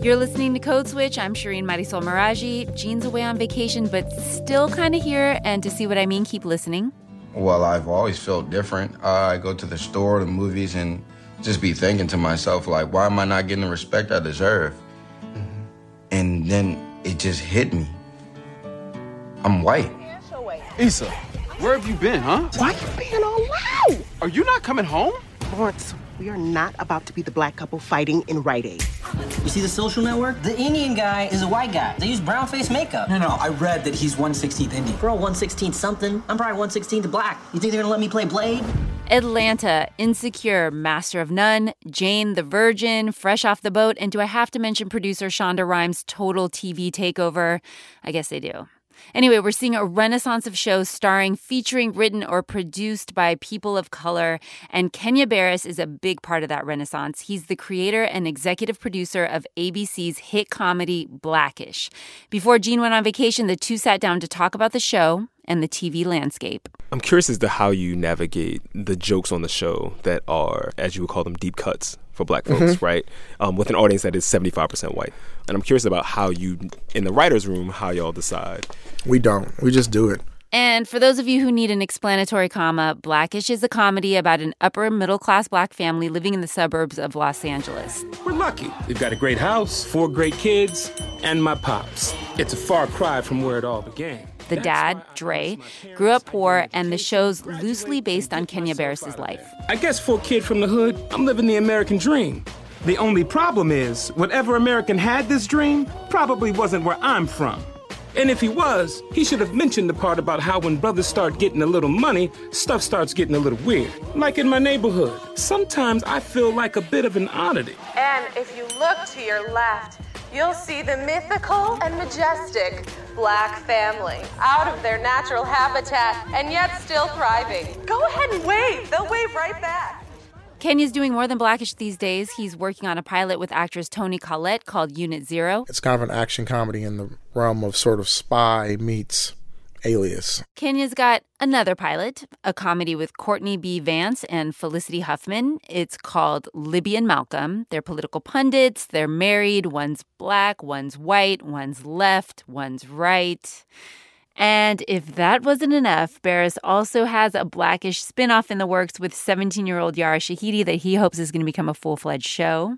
You're listening to Code Switch. I'm Shireen Marisol Meraji. Gene's away on vacation, but still kind of here. And to see what I mean, keep listening. Well, I've always felt different. Uh, I go to the store, the movies, and just be thinking to myself, like, why am I not getting the respect I deserve? Mm-hmm. And then it just hit me. I'm white. Issa, where have you been, huh? Why you being all loud? Are you not coming home? Lawrence, we are not about to be the black couple fighting in Rite Aid. You see the social network? The Indian guy is a white guy. They use brown face makeup. No, no, I read that he's 116th Indian. Girl, 116th something. I'm probably 116th black. You think they're gonna let me play Blade? Atlanta, Insecure, Master of None, Jane the Virgin, Fresh Off the Boat, and do I have to mention producer Shonda Rhimes' total TV takeover? I guess they do. Anyway, we're seeing a renaissance of shows starring, featuring, written, or produced by people of color. And Kenya Barris is a big part of that renaissance. He's the creator and executive producer of ABC's hit comedy Blackish. Before Gene went on vacation, the two sat down to talk about the show and the TV landscape. I'm curious as to how you navigate the jokes on the show that are, as you would call them, deep cuts for black folks, mm-hmm. right? Um, with an audience that is 75% white. And I'm curious about how you, in the writer's room, how y'all decide. We don't. We just do it. And for those of you who need an explanatory comma, Blackish is a comedy about an upper middle class black family living in the suburbs of Los Angeles. We're lucky. We've got a great house, four great kids, and my pops. It's a far cry from where it all began. The dad, Dre, grew up poor, and the show's loosely based on Kenya Barris's life. I guess for a kid from the hood, I'm living the American dream. The only problem is, whatever American had this dream probably wasn't where I'm from. And if he was, he should have mentioned the part about how when brothers start getting a little money, stuff starts getting a little weird. Like in my neighborhood, sometimes I feel like a bit of an oddity. And if you look to your left, you'll see the mythical and majestic black family out of their natural habitat and yet still thriving. Go ahead and wave, they'll wave right back. Kenya's doing more than Blackish these days. He's working on a pilot with actress Toni Collette called Unit Zero. It's kind of an action comedy in the realm of sort of spy meets alias. Kenya's got another pilot, a comedy with Courtney B. Vance and Felicity Huffman. It's called Libby and Malcolm. They're political pundits. They're married. One's black, one's white, one's left, one's right. And if that wasn't enough, Barris also has a blackish spinoff in the works with 17 year old Yara Shahidi that he hopes is going to become a full fledged show.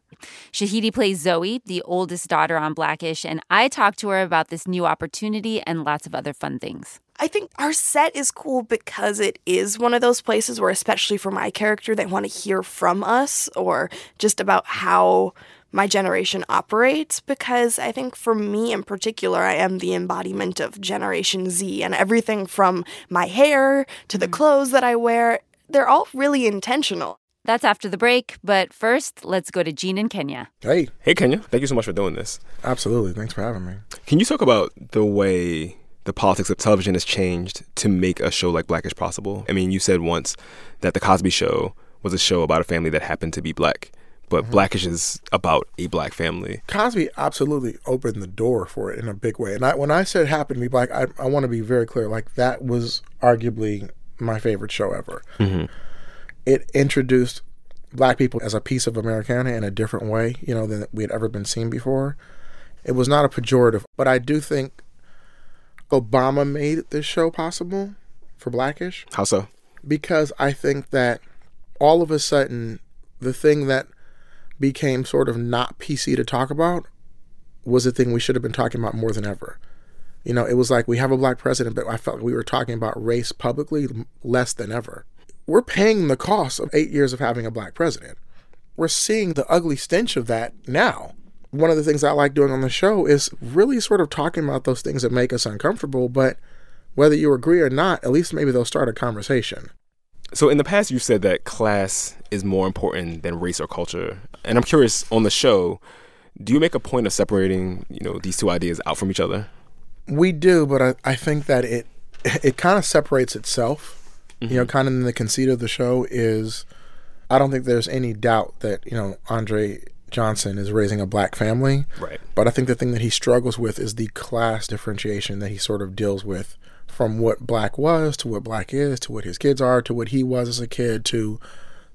Shahidi plays Zoe, the oldest daughter on Blackish, and I talked to her about this new opportunity and lots of other fun things. I think our set is cool because it is one of those places where, especially for my character, they want to hear from us or just about how my generation operates because I think for me in particular, I am the embodiment of Generation Z and everything from my hair to the mm. clothes that I wear, they're all really intentional. That's after the break, but first, let's go to Gene in Kenya. Hey. Hey, Kenya. Thank you so much for doing this. Absolutely. Thanks for having me. Can you talk about the way the politics of television has changed to make a show like Blackish possible? I mean, you said once that The Cosby Show was a show about a family that happened to be black but mm-hmm. Blackish is about a black family. Cosby absolutely opened the door for it in a big way. And I, when I said happened to be black, I, I want to be very clear. Like that was arguably my favorite show ever. Mm-hmm. It introduced black people as a piece of Americana in a different way, you know, than we had ever been seen before. It was not a pejorative, but I do think Obama made this show possible for Blackish. How so? Because I think that all of a sudden, the thing that became sort of not PC to talk about was the thing we should have been talking about more than ever. You know, it was like we have a black president, but I felt like we were talking about race publicly less than ever. We're paying the cost of eight years of having a black president. We're seeing the ugly stench of that now. One of the things I like doing on the show is really sort of talking about those things that make us uncomfortable, but whether you agree or not, at least maybe they'll start a conversation. So in the past, you've said that class is more important than race or culture, and I'm curious on the show, do you make a point of separating you know these two ideas out from each other? We do, but I, I think that it it kind of separates itself. Mm-hmm. You know, mm-hmm. kind of in the conceit of the show is, I don't think there's any doubt that you know Andre Johnson is raising a black family. Right. But I think the thing that he struggles with is the class differentiation that he sort of deals with from what black was to what black is to what his kids are to what he was as a kid to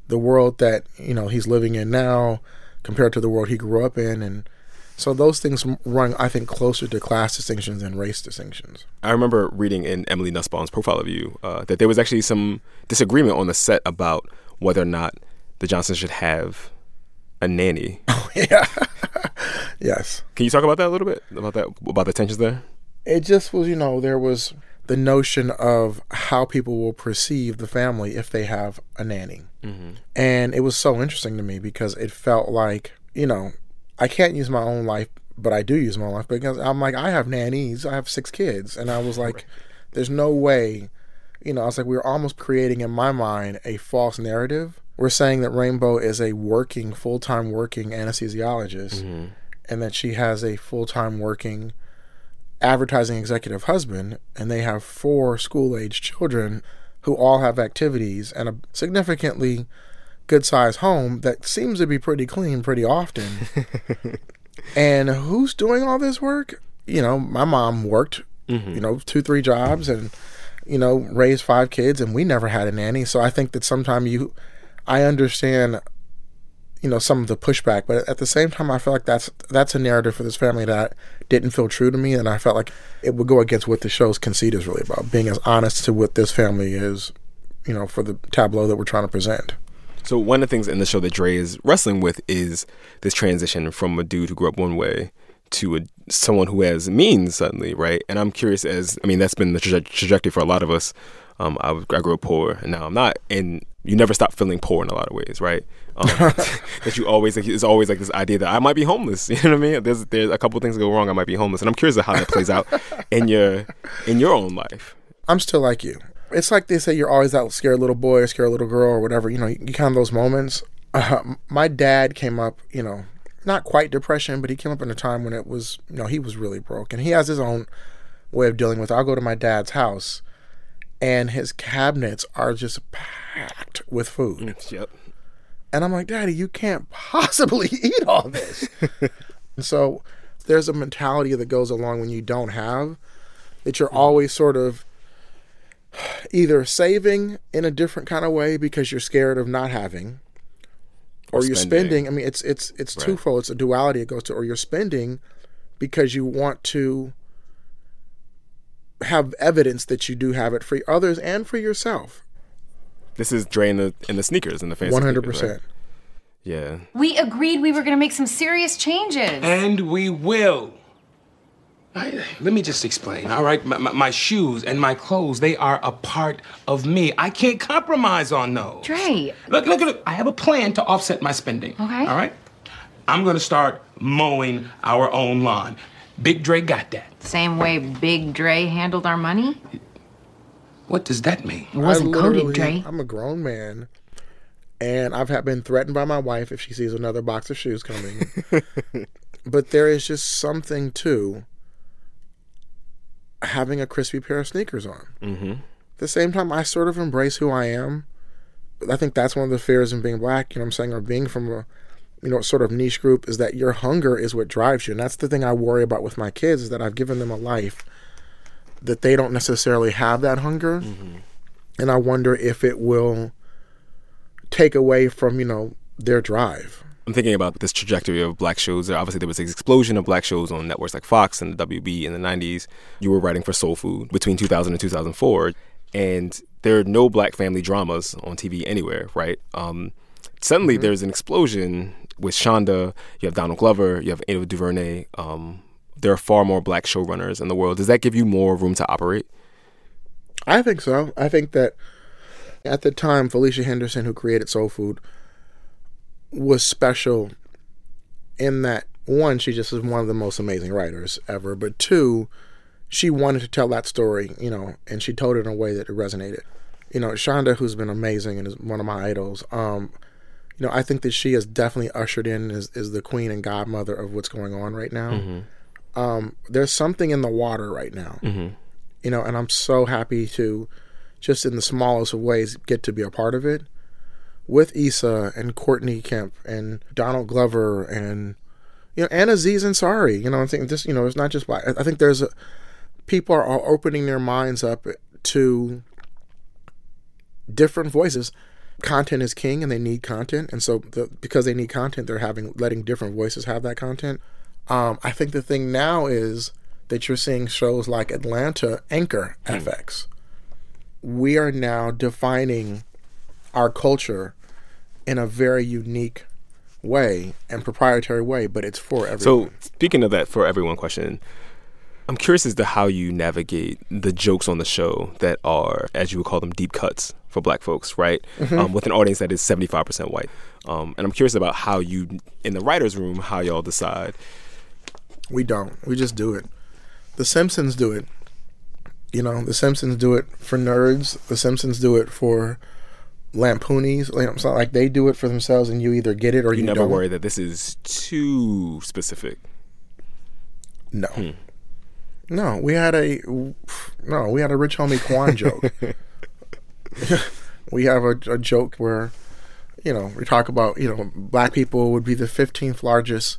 the world that you know he's living in now compared to the world he grew up in and So those things run, I think, closer to class distinctions than race distinctions. I remember reading in Emily Nussbaum's profile of you uh, that there was actually some disagreement on the set about whether or not the Johnsons should have a nanny. Oh yeah, yes. Can you talk about that a little bit about that about the tensions there? It just was, you know, there was the notion of how people will perceive the family if they have a nanny, mm-hmm. and it was so interesting to me because it felt like, you know, I can't use my own life, but I do use my own life because I'm like I have nannies, I have six kids, and I was like, right. there's no way, you know, I was like we were almost creating in my mind a false narrative we're saying that Rainbow is a working, full time working anesthesiologist mm-hmm. and that she has a full time working advertising executive husband, and they have four school age children who all have activities and a significantly good sized home that seems to be pretty clean pretty often. and who's doing all this work? You know, my mom worked, mm-hmm. you know, two, three jobs and, you know, raised five kids, and we never had a nanny. So I think that sometimes you I understand, you know, some of the pushback, but at the same time, I feel like that's that's a narrative for this family that didn't feel true to me, and I felt like it would go against what the show's conceit is really about, being as honest to what this family is, you know, for the tableau that we're trying to present. So one of the things in the show that Dre is wrestling with is this transition from a dude who grew up one way to a, someone who has means suddenly, right? And I'm curious as I mean that's been the traje- trajectory for a lot of us. Um, I, I grew up poor and now I'm not, and you never stop feeling poor in a lot of ways, right? Um, that you always like, it's always like this idea that I might be homeless. You know what I mean? There's there's a couple things that go wrong. I might be homeless, and I'm curious how that plays out in your in your own life. I'm still like you. It's like they say you're always that scared little boy or scared little girl or whatever. You know, you, you kind of those moments. Uh, my dad came up, you know, not quite depression, but he came up in a time when it was, you know, he was really broke, and he has his own way of dealing with. it. I'll go to my dad's house, and his cabinets are just packed with food. Yep. And I'm like, Daddy, you can't possibly eat all this. so there's a mentality that goes along when you don't have that you're mm-hmm. always sort of either saving in a different kind of way because you're scared of not having or, or you're spending. I mean it's it's it's right. twofold. It's a duality it goes to or you're spending because you want to have evidence that you do have it for others and for yourself. This is Dre in the in the sneakers in the face. One hundred percent. Yeah. We agreed we were going to make some serious changes. And we will. I, let me just explain, all right? My, my, my, shoes and my clothes, they are a part of me. I can't compromise on those. Dre. Look, look, look. I have a plan to offset my spending. Okay. All right? I'm going to start mowing our own lawn. Big Dre got that. Same way Big Dre handled our money? What does that mean? It wasn't coded, Dre. I'm a grown man, and I've been threatened by my wife if she sees another box of shoes coming. but there is just something to having a crispy pair of sneakers on. Mm-hmm. At the same time, I sort of embrace who I am. I think that's one of the fears in being black, you know what I'm saying, or being from a you know, sort of niche group is that your hunger is what drives you. And that's the thing I worry about with my kids is that I've given them a life that they don't necessarily have that hunger. Mm-hmm. And I wonder if it will take away from, you know, their drive. I'm thinking about this trajectory of black shows. Obviously, there was an explosion of black shows on networks like Fox and the WB in the 90s. You were writing for Soul Food between 2000 and 2004. And there are no black family dramas on TV anywhere, right? Um, suddenly, mm-hmm. there's an explosion with Shonda, you have Donald Glover, you have Ava DuVernay. Um, there are far more black showrunners in the world. Does that give you more room to operate? I think so. I think that at the time, Felicia Henderson, who created Soul Food, was special in that one, she just is one of the most amazing writers ever, but two, she wanted to tell that story, you know, and she told it in a way that it resonated. You know, Shonda, who's been amazing and is one of my idols, um, you know, I think that she has definitely ushered in as, as the queen and godmother of what's going on right now. Mm-hmm. Um, there's something in the water right now, mm-hmm. you know, and I'm so happy to, just in the smallest of ways, get to be a part of it with Issa and Courtney Kemp and Donald Glover and you know and Aziz Ansari. You know, I'm think this, you know, it's not just. By I think there's a, people are opening their minds up to different voices content is king and they need content and so the, because they need content they're having letting different voices have that content Um, I think the thing now is that you're seeing shows like Atlanta anchor FX. We are now defining our culture in a very unique way and proprietary way, but it's for everyone. So, speaking of that for everyone question, I'm curious as to how you navigate the jokes on the show that are, as you would call them, deep cuts for black folks, right? Mhm. Um, with an audience that is 75% white. Um, and I'm curious about how you, in the writer's room, how y'all decide. We don't. We just do it. The Simpsons do it. You know, The Simpsons do it for nerds. The Simpsons do it for lampoonies. Like, it's not like they do it for themselves, and you either get it or you, you, never don't. worry that this is too specific. No. No, we had a no, we had a rich homie Quan joke. we have a, a joke where, you know, we talk about you know black people would be the fifteenth largest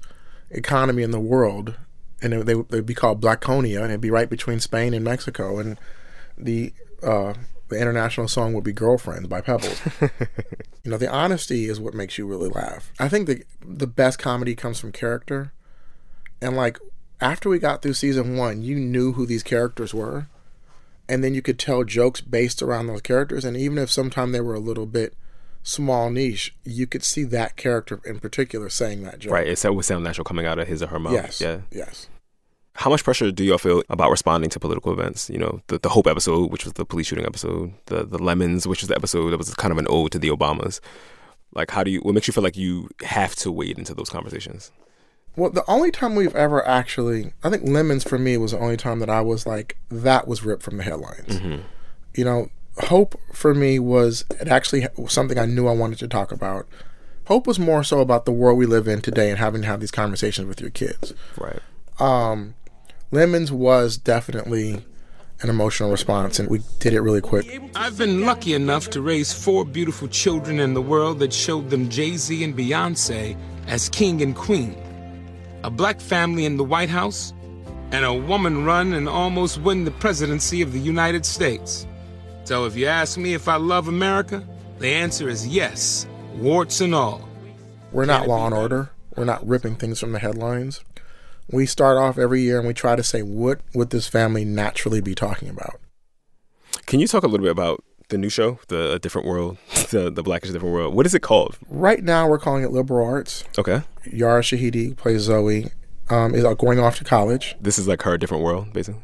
economy in the world, and it, they they'd be called Blackonia, and it'd be right between Spain and Mexico, and the uh, the international song would be "Girlfriends" by Pebbles. you know, the honesty is what makes you really laugh. I think the the best comedy comes from character, and like after we got through season one, you knew who these characters were, and then you could tell jokes based around those characters. And even if sometimes they were a little bit small niche, you could see that character in particular saying that joke. Right. It would sound natural coming out of his or her mouth. Yes. Yeah. Yes. How much pressure do y'all feel about responding to political events? You know, the, the Hope episode, which was the police shooting episode, the the Lemons, which was the episode that was kind of an ode to the Obamas. Like, how do you? What makes you feel like you have to wade into those conversations? Well, the only time we've ever actually, I think Lemons for me was the only time that I was like, that was ripped from the headlines. Mm-hmm. You know, Hope for me was it actually was something I knew I wanted to talk about. Hope was more so about the world we live in today and having to have these conversations with your kids. Right. Um, Lemons was definitely an emotional response, and we did it really quick. I've been lucky enough to raise four beautiful children in the world that showed them Jay Z and Beyonce as king and queen. A black family in the White House, and a woman run and almost win the presidency of the United States. So if you ask me if I love America, the answer is yes, warts and all. We're not Law and Order. We're not ripping things from the headlines. We start off every year and we try to say what would this family naturally be talking about. Can you talk a little bit about the new show, the A Different World, the the Blackish Different World? What is it called? Right now, we're calling it liberal arts. Okay. Yara Shahidi plays Zoe. Um, is going off to college. This is like her different world, basically.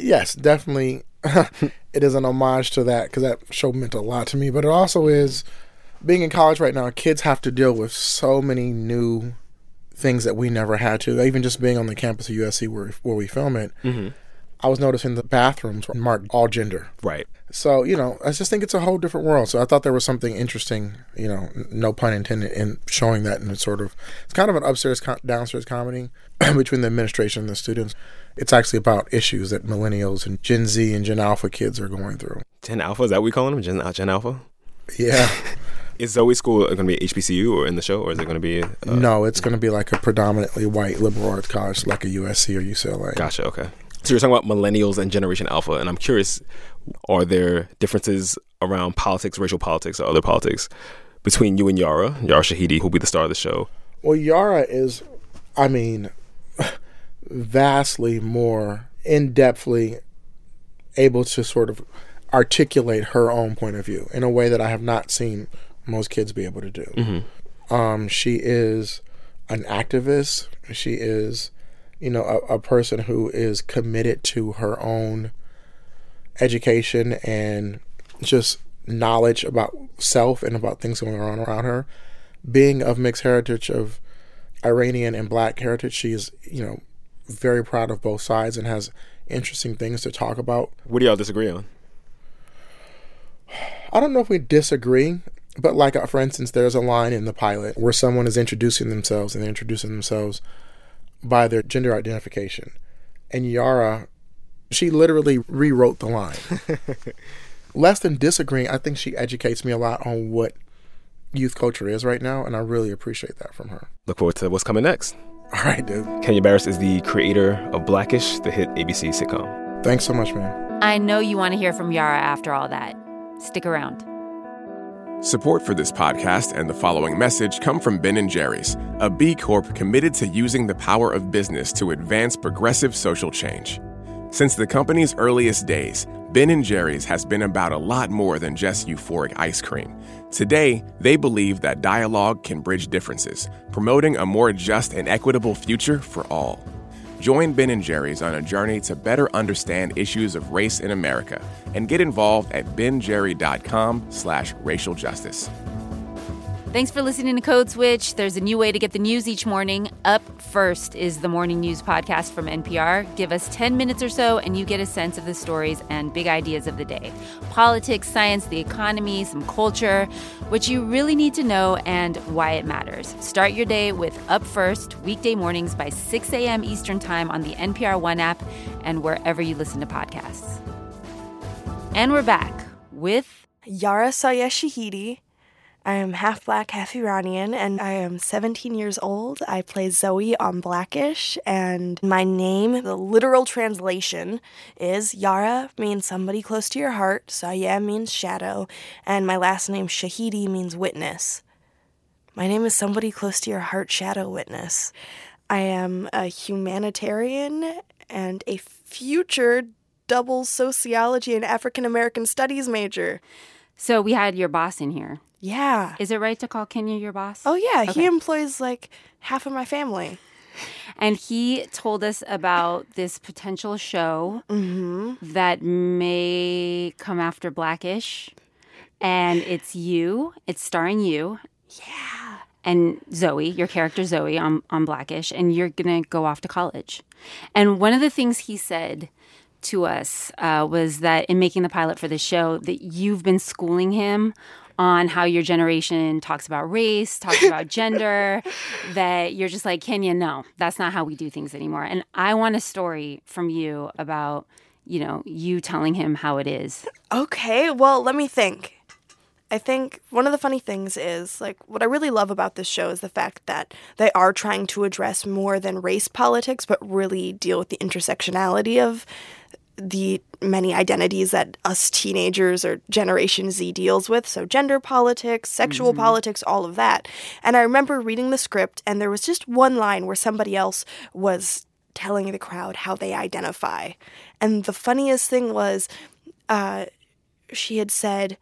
Yes, definitely. it is an homage to that because that show meant a lot to me. But it also is being in college right now. Kids have to deal with so many new things that we never had to. Even just being on the campus of USC where where we film it, Mhm. I was noticing the bathrooms were marked all gender. Right. So you know, I just think it's a whole different world. So I thought there was something interesting, you know, no pun intended, in showing that in sort of it's kind of an upstairs co- downstairs comedy between the administration and the students. It's actually about issues that millennials and Gen Z and Gen Alpha kids are going through. Gen Alpha is that what we call them? Gen, uh, Gen Alpha. Yeah. Is Zoe School going to be HBCU or in the show, or is it going to be? Uh, no, it's going to be like a predominantly white liberal arts college, like a USC or UCLA. Gotcha. Okay. So you're talking about millennials and Generation Alpha, and I'm curious: are there differences around politics, racial politics, or other politics between you and Yara, Yara Shahidi, who'll be the star of the show? Well, Yara is, I mean, vastly more in depthly able to sort of articulate her own point of view in a way that I have not seen most kids be able to do. Mhm. Um, she is an activist. She is, you know, a, a person who is committed to her own education and just knowledge about self and about things going on around her. Being of mixed heritage of Iranian and black heritage, she is, you know, very proud of both sides and has interesting things to talk about. What do y'all disagree on? I don't know if we disagree, but like uh, for instance, there's a line in the pilot where someone is introducing themselves and they're introducing themselves by their gender identification, and Yara, she literally rewrote the line. Less than disagreeing, I think she educates me a lot on what youth culture is right now, and I really appreciate that from her. Look forward to what's coming next. All right, dude. Kenya Barris is the creator of Blackish, the hit ABC sitcom. Thanks so much, man. I know you want to hear from Yara after all that. Stick around. Support for this podcast and the following message come from Ben & Jerry's, a B Corp committed to using the power of business to advance progressive social change. Since the company's earliest days, Ben & Jerry's has been about a lot more than just euphoric ice cream. Today, they believe that dialogue can bridge differences, promoting a more just and equitable future for all. Join Ben & Jerry's on a journey to better understand issues of race in America and get involved at benjerry.com slash racial justice. Thanks for listening to Code Switch. There's a new way to get the news each morning. Up First is the morning news podcast from NPR. Give us 10 minutes or so, and you get a sense of the stories and big ideas of the day politics, science, the economy, some culture, what you really need to know, and why it matters. Start your day with Up First, weekday mornings by 6 a.m. Eastern Time on the NPR One app and wherever you listen to podcasts. And we're back with Yara Sayeh Shahidi. I am half black, half Iranian, and I am 17 years old. I play Zoe on Blackish, and my name, the literal translation, is Yara means somebody close to your heart, Sayeh means shadow, and my last name, Shahidi, means witness. My name is somebody close to your heart, shadow witness. I am a humanitarian and a future double sociology and African American studies major. So we had your boss in here. Yeah. Is it right to call Kenya your boss? Oh, yeah. Okay. He employs like half of my family. And he told us about this potential show Mm-hmm. that may come after Blackish. And it's you, it's starring you. Yeah. And Zoe, your character Zoe on, on Blackish, and you're going to go off to college. And one of the things he said to us uh, was that in making the pilot for the show, that you've been schooling him on how your generation talks about race, talks about gender, that you're just like, Kenya, no, that's not how we do things anymore. And I want a story from you about, you know, you telling him how it is. Okay, well, let me think. I think one of the funny things is like what I really love about this show is the fact that they are trying to address more than race politics, but really deal with the intersectionality of the many identities that us teenagers or Generation Z deals with. So, gender politics, sexual Mhm. politics, all of that. And I remember reading the script, and there was just one line where somebody else was telling the crowd how they identify. And the funniest thing was, uh, she had said,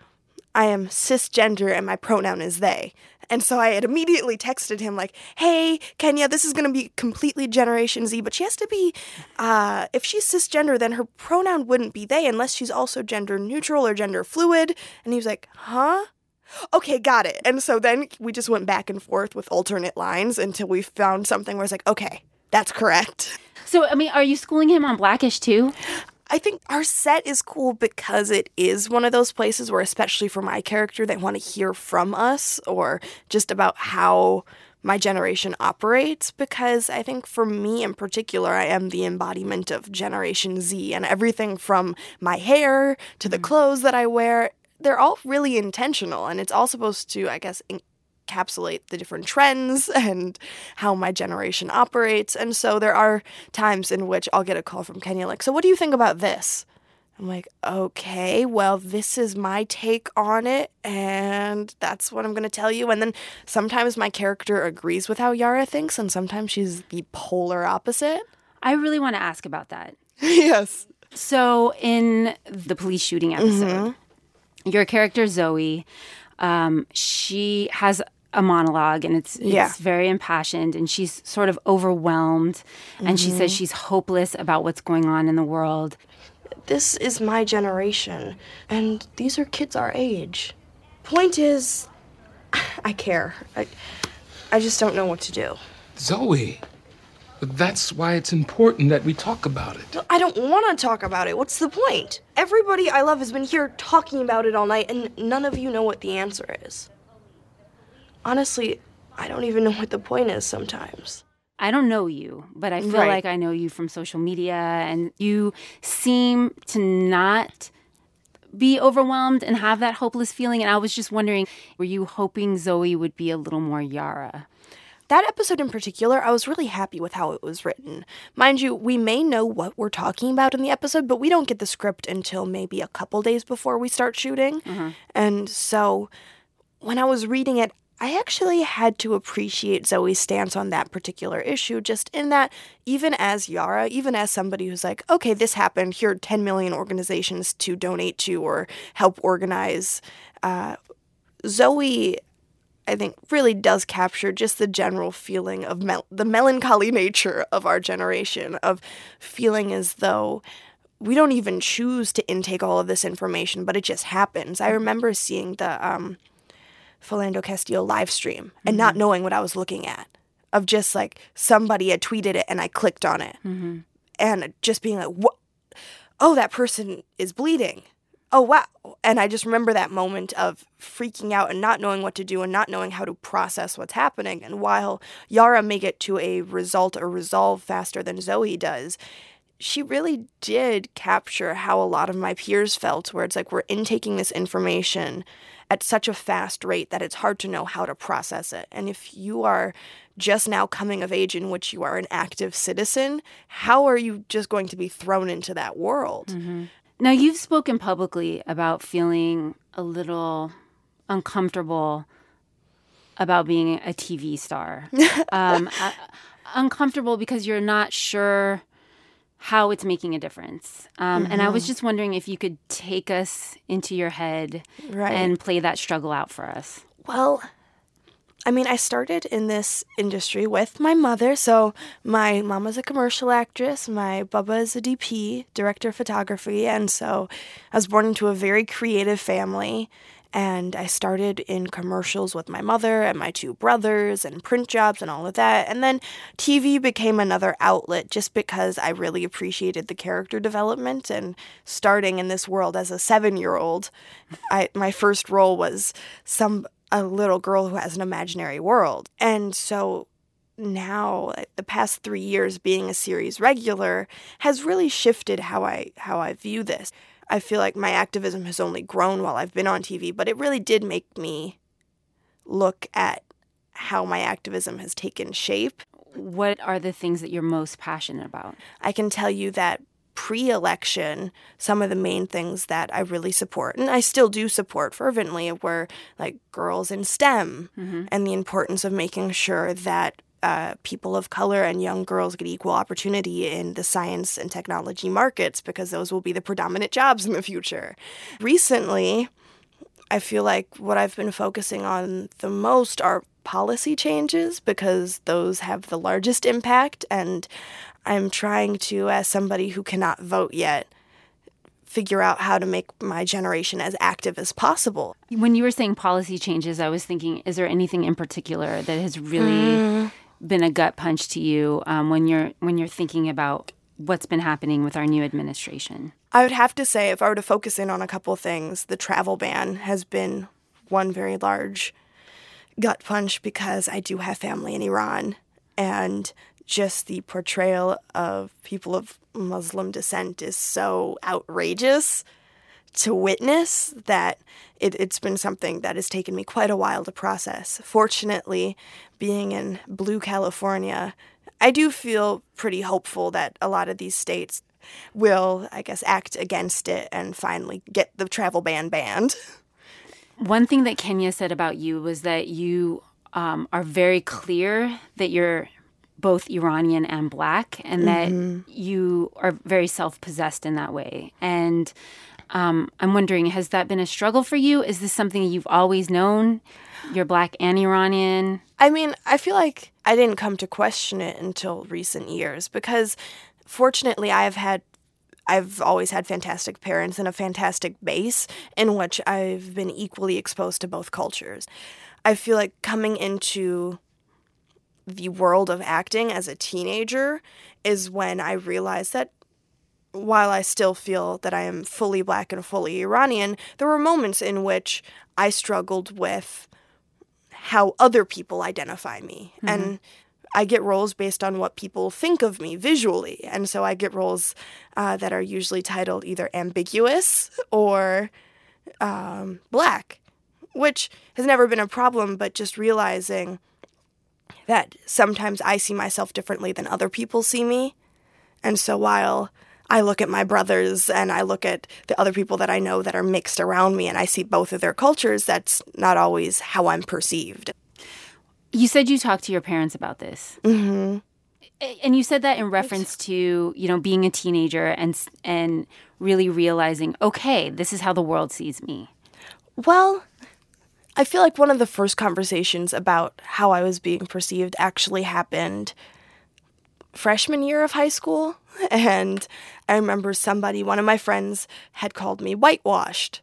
I am cisgender and my pronoun is they. And so I had immediately texted him like, "Hey, Kenya, this is going to be completely Generation Z, but she has to be uh if she's cisgender, then her pronoun wouldn't be they unless she's also gender neutral or gender fluid." And he was like, "Huh?" Okay, got it. And so then we just went back and forth with alternate lines until we found something where it's like, "Okay, that's correct." So, I mean, are you schooling him on Blackish too? I think our set is cool because it is one of those places where, especially for my character, they want to hear from us or just about how my generation operates. Because I think for me in particular, I am the embodiment of Generation Z, and everything from my hair to the mm. clothes that I wear, they're all really intentional. And it's all supposed to, I guess, encapsulate the different trends and how my generation operates. And so there are times in which I'll get a call from Kenya like, "So what do you think about this?" I'm like, "Okay, well, this is my take on it and that's what I'm going to tell you." And then sometimes my character agrees with how Yara thinks and sometimes she's the polar opposite. I really want to ask about that. yes. So, in the police shooting episode, Mm-hmm. your character Zoe, um, she has a monologue and it's Yeah. it's very impassioned and she's sort of overwhelmed and she says Mhm. she's hopeless about what's going on in the world. This is my generation and these are kids our age. Point is I care. I I just don't know what to do. Zoe, that's why it's important that we talk about it. I don't want to talk about it. What's the point? Everybody I love has been here talking about it all night, and none of you know what the answer is. Honestly, I don't even know what the point is sometimes. I don't know you, but I feel Right. like I know you from social media and you seem to not be overwhelmed and have that hopeless feeling and I was just wondering were you hoping Zoe would be a little more Yara? That episode in particular, I was really happy with how it was written. Mind you, we may know what we're talking about in the episode, but we don't get the script until maybe a couple days before we start shooting. Uh-huh. And so when I was reading it, I actually had to appreciate Zoe's stance on that particular issue, just in that, even as Yara, even as somebody who's like, okay, this happened, here are 10 million organizations to donate to or help organize, uh, Zoe, I think, really does capture just the general feeling of mel- the melancholy nature of our generation, of feeling as though we don't even choose to intake all of this information, but it just happens. I remember seeing the, um, Philando Castillo live stream and mm-hmm. not knowing what I was looking at. Of just like somebody had tweeted it and I clicked on it. Mm-hmm. And just being like, what? Oh, that person is bleeding. Oh, wow. And I just remember that moment of freaking out and not knowing what to do and not knowing how to process what's happening. And while Yara may get to a result or resolve faster than Zoe does, she really did capture how a lot of my peers felt, where it's like we're intaking this information at such a fast rate that it's hard to know how to process it. And if you are just now coming of age in which you are an active citizen, how are you just going to be thrown into that world? Mm-hmm. Now, you've spoken publicly about feeling a little uncomfortable about being a TV star. um, uh, uncomfortable because you're not sure how it's making a difference. Um, mm-hmm. And I was mm-hmm. just wondering if you could take us into your head right. and play that struggle out for us. Well, I mean, I started in this industry with my mother. So my mom was a commercial actress. My baba is a DP, director of photography. And so I was born into a very creative family. And I started in commercials with my mother and my two brothers and print jobs and all of that. And then TV became another outlet just because I really appreciated the character development and starting in this world as a seven year old. I my first role was some a little girl who has an imaginary world. And so now the past 3 years being a series regular has really shifted how I how I view this. I feel like my activism has only grown while I've been on TV, but it really did make me look at how my activism has taken shape. What are the things that you're most passionate about? I can tell you that pre election, some of the main things that I really support, and I still do support fervently, were like girls in STEM mm-hmm. and the importance of making sure that uh, people of color and young girls get equal opportunity in the science and technology markets because those will be the predominant jobs in the future. Recently, I feel like what I've been focusing on the most are policy changes because those have the largest impact. And I'm trying to, as somebody who cannot vote yet, figure out how to make my generation as active as possible. When you were saying policy changes, I was thinking, is there anything in particular that has really mm been a gut punch to you um, when you're when you're thinking about what's been happening with our new administration? I would have to say, if I were to focus in on a couple things, the travel ban has been one very large gut punch because I do have family in Iran, and just the portrayal of people of Muslim descent is so outrageous to witness that it, has been something that has taken me quite a while to process. Fortunately, being in blue California, I do feel pretty hopeful that a lot of these states will, I guess, act against it and finally get the travel ban banned. One thing that Kenya said about you was that you um, are very clear that you're both Iranian and black, and mm-hmm. that you are very self possessed in that way. And um, I'm wondering, has that been a struggle for you? Is this something you've always known? You're black and Iranian? I mean, I feel like I didn't come to question it until recent years because fortunately I've had I've always had fantastic parents and a fantastic base in which I've been equally exposed to both cultures. I feel like coming into the world of acting as a teenager is when I realized that while I still feel that I am fully black and fully Iranian, there were moments in which I struggled with how other people identify me. Mm-hmm. And I get roles based on what people think of me visually. And so I get roles uh, that are usually titled either ambiguous or um, black, which has never been a problem, but just realizing that sometimes I see myself differently than other people see me. And so while I look at my brothers and I look at the other people that I know that are mixed around me and I see both of their cultures, that's not always how I'm perceived. You said you talked to your parents about this. Mm-hmm. And you said that in reference to, you know, being a teenager and and really realizing, okay, this is how the world sees me. Well, I feel like one of the first conversations about how I was being perceived actually happened freshman year of high school. And I remember somebody, one of my friends, had called me whitewashed.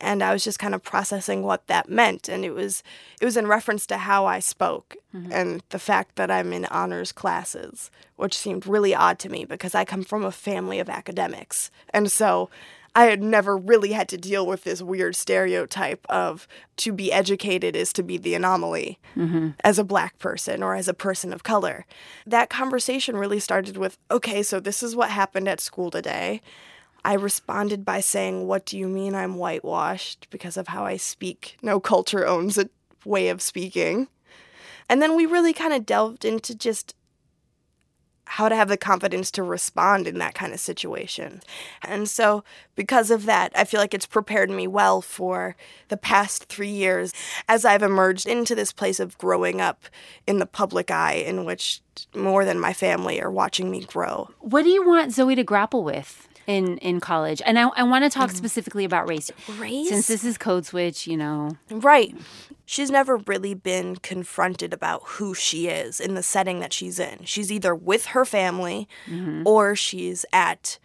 And I was just kind of processing what that meant. And it was it was in reference to how I spoke mm-hmm. and the fact that I'm in honors classes, which seemed really odd to me because I come from a family of academics. And so I had never really had to deal with this weird stereotype of to be educated is to be the anomaly mm-hmm. as a black person or as a person of color. That conversation really started with okay, so this is what happened at school today. I responded by saying, What do you mean I'm whitewashed? Because of how I speak. No culture owns a way of speaking. And then we really kind of delved into just how to have the confidence to respond in that kind of situation. And so, because of that, I feel like it's prepared me well for the past three years as I've emerged into this place of growing up in the public eye, in which more than my family are watching me grow. What do you want Zoe to grapple with? In in college and i, I want to talk mm. specifically about race race since this is code switch you know right she's never really been confronted about who she is in the setting that she's in. She's either with her family mm-hmm. or she's at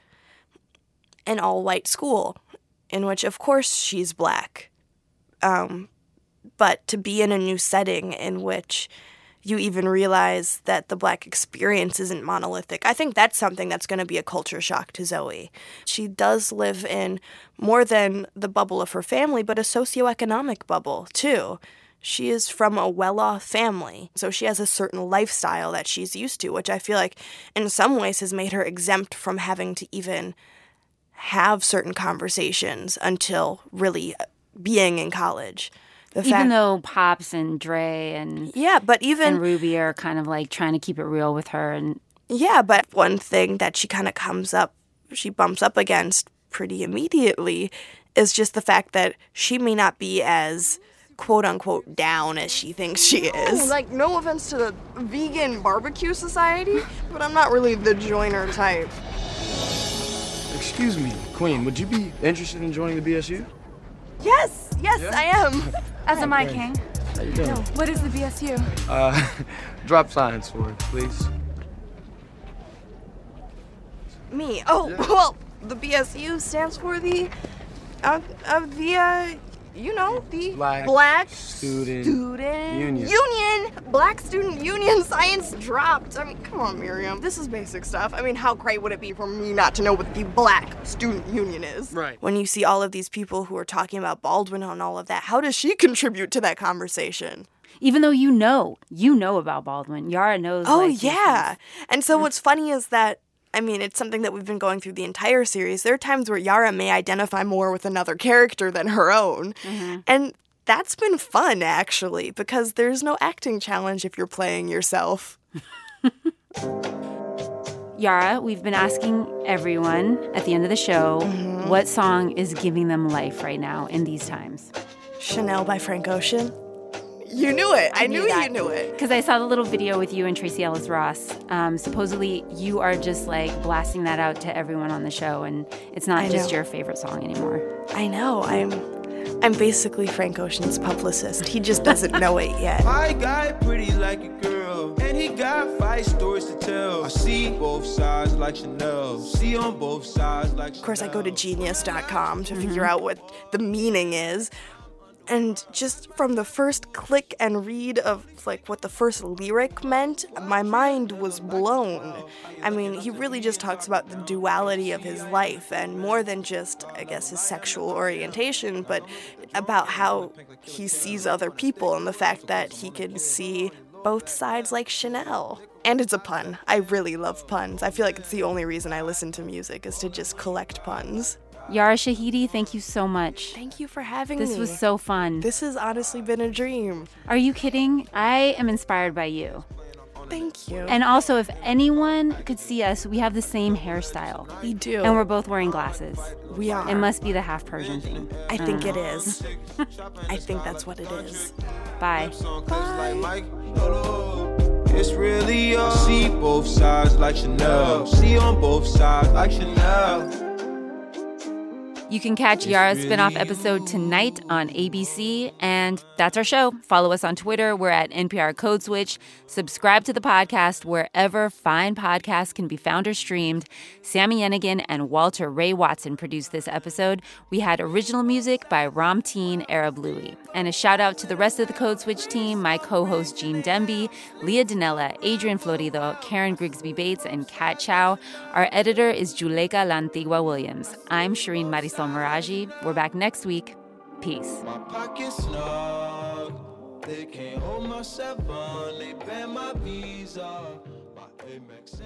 an all white school, in which, of course, she's black. Um, but to be in a new setting in which you even realize that the black experience isn't monolithic. I think that's something that's going to be a culture shock to Zoe. She does live in more than the bubble of her family, but a socioeconomic bubble too. She is from a well off family, so she has a certain lifestyle that she's used to, which I feel like in some ways has made her exempt from having to even have certain conversations until really uh, being in college. The even fact, though Pops and Dre and yeah, but even and Ruby are kind of like trying to keep it real with her, and yeah, but one thing that she kind of comes up, she bumps up against pretty immediately, is just the fact that she may not be as quote unquote down as she thinks she is. Like, no offense to the vegan barbecue society, but I'm not really the joiner type. Excuse me, Queen, would you be interested in joining the BSU? Yes, yes, yeah? I am. As am I, King. How you doing? What is the BSU? Uh, drop science for it, please. Me? Oh, yeah. well, the BSU stands for the, uh, uh, the, uh, you know, the Black, Black Student, Student Union. Union. Black Student Union science dropped. I mean, come on, Miriam. This is basic stuff. I mean, how great would it be for me not to know what the Black Student Union is? Right. When you see all of these people who are talking about Baldwin and all of that, how does she contribute to that conversation? Even though you know, you know about Baldwin. Yara knows. Oh, like, yeah. And so what's funny is that I mean, it's something that we've been going through the entire series. There are times where Yara may identify more with another character than her own. Mm-hmm. And that's been fun, actually, because there's no acting challenge if you're playing yourself. Yara, we've been asking everyone at the end of the show mm-hmm. what song is giving them life right now in these times. Chanel by Frank Ocean. You knew it. I, I knew, knew you knew it. Because I saw the little video with you and Tracee Ellis Ross. Um, supposedly, you are just like blasting that out to everyone on the show, and it's not just your favorite song anymore. I know. I'm. I'm basically Frank Ocean's publicist. He just doesn't know it yet. My guy pretty like a girl, and he got five stories to tell. I see both sides like Chanel. See on both sides like Of course, I go to genius.com to mm-hmm. figure out what the meaning is and just from the first click and read of like what the first lyric meant my mind was blown i mean he really just talks about the duality of his life and more than just i guess his sexual orientation but about how he sees other people and the fact that he can see both sides like chanel and it's a pun. I really love puns. I feel like it's the only reason I listen to music is to just collect puns. Yara Shahidi, thank you so much. Thank you for having this me. This was so fun. This has honestly been a dream. Are you kidding? I am inspired by you. Thank you. And also, if anyone could see us, we have the same hairstyle. We do. And we're both wearing glasses. We are. It must be the half Persian thing. I don't think it mm. is. I think that's what it is. Bye. It's really all. See both sides like Chanel. See on both sides like Chanel. You can catch Yara's spinoff episode tonight on ABC. And that's our show. Follow us on Twitter. We're at NPR Code Switch. Subscribe to the podcast wherever fine podcasts can be found or streamed. Sami Yenigun and Walter Ray Watson produced this episode. We had original music by Ramtin Arablouei. And a shout out to the rest of the Code Switch team my co host Gene Demby, Leah Donnella, Adrian Florido, Karen Grigsby Bates, and Kat Chow. Our editor is Juleika Lantigua Williams. I'm Shereen Marisol Meraji. We're back next week. Peace. Pocket snug. They can't hold my seven. They ban my visa. My Amex.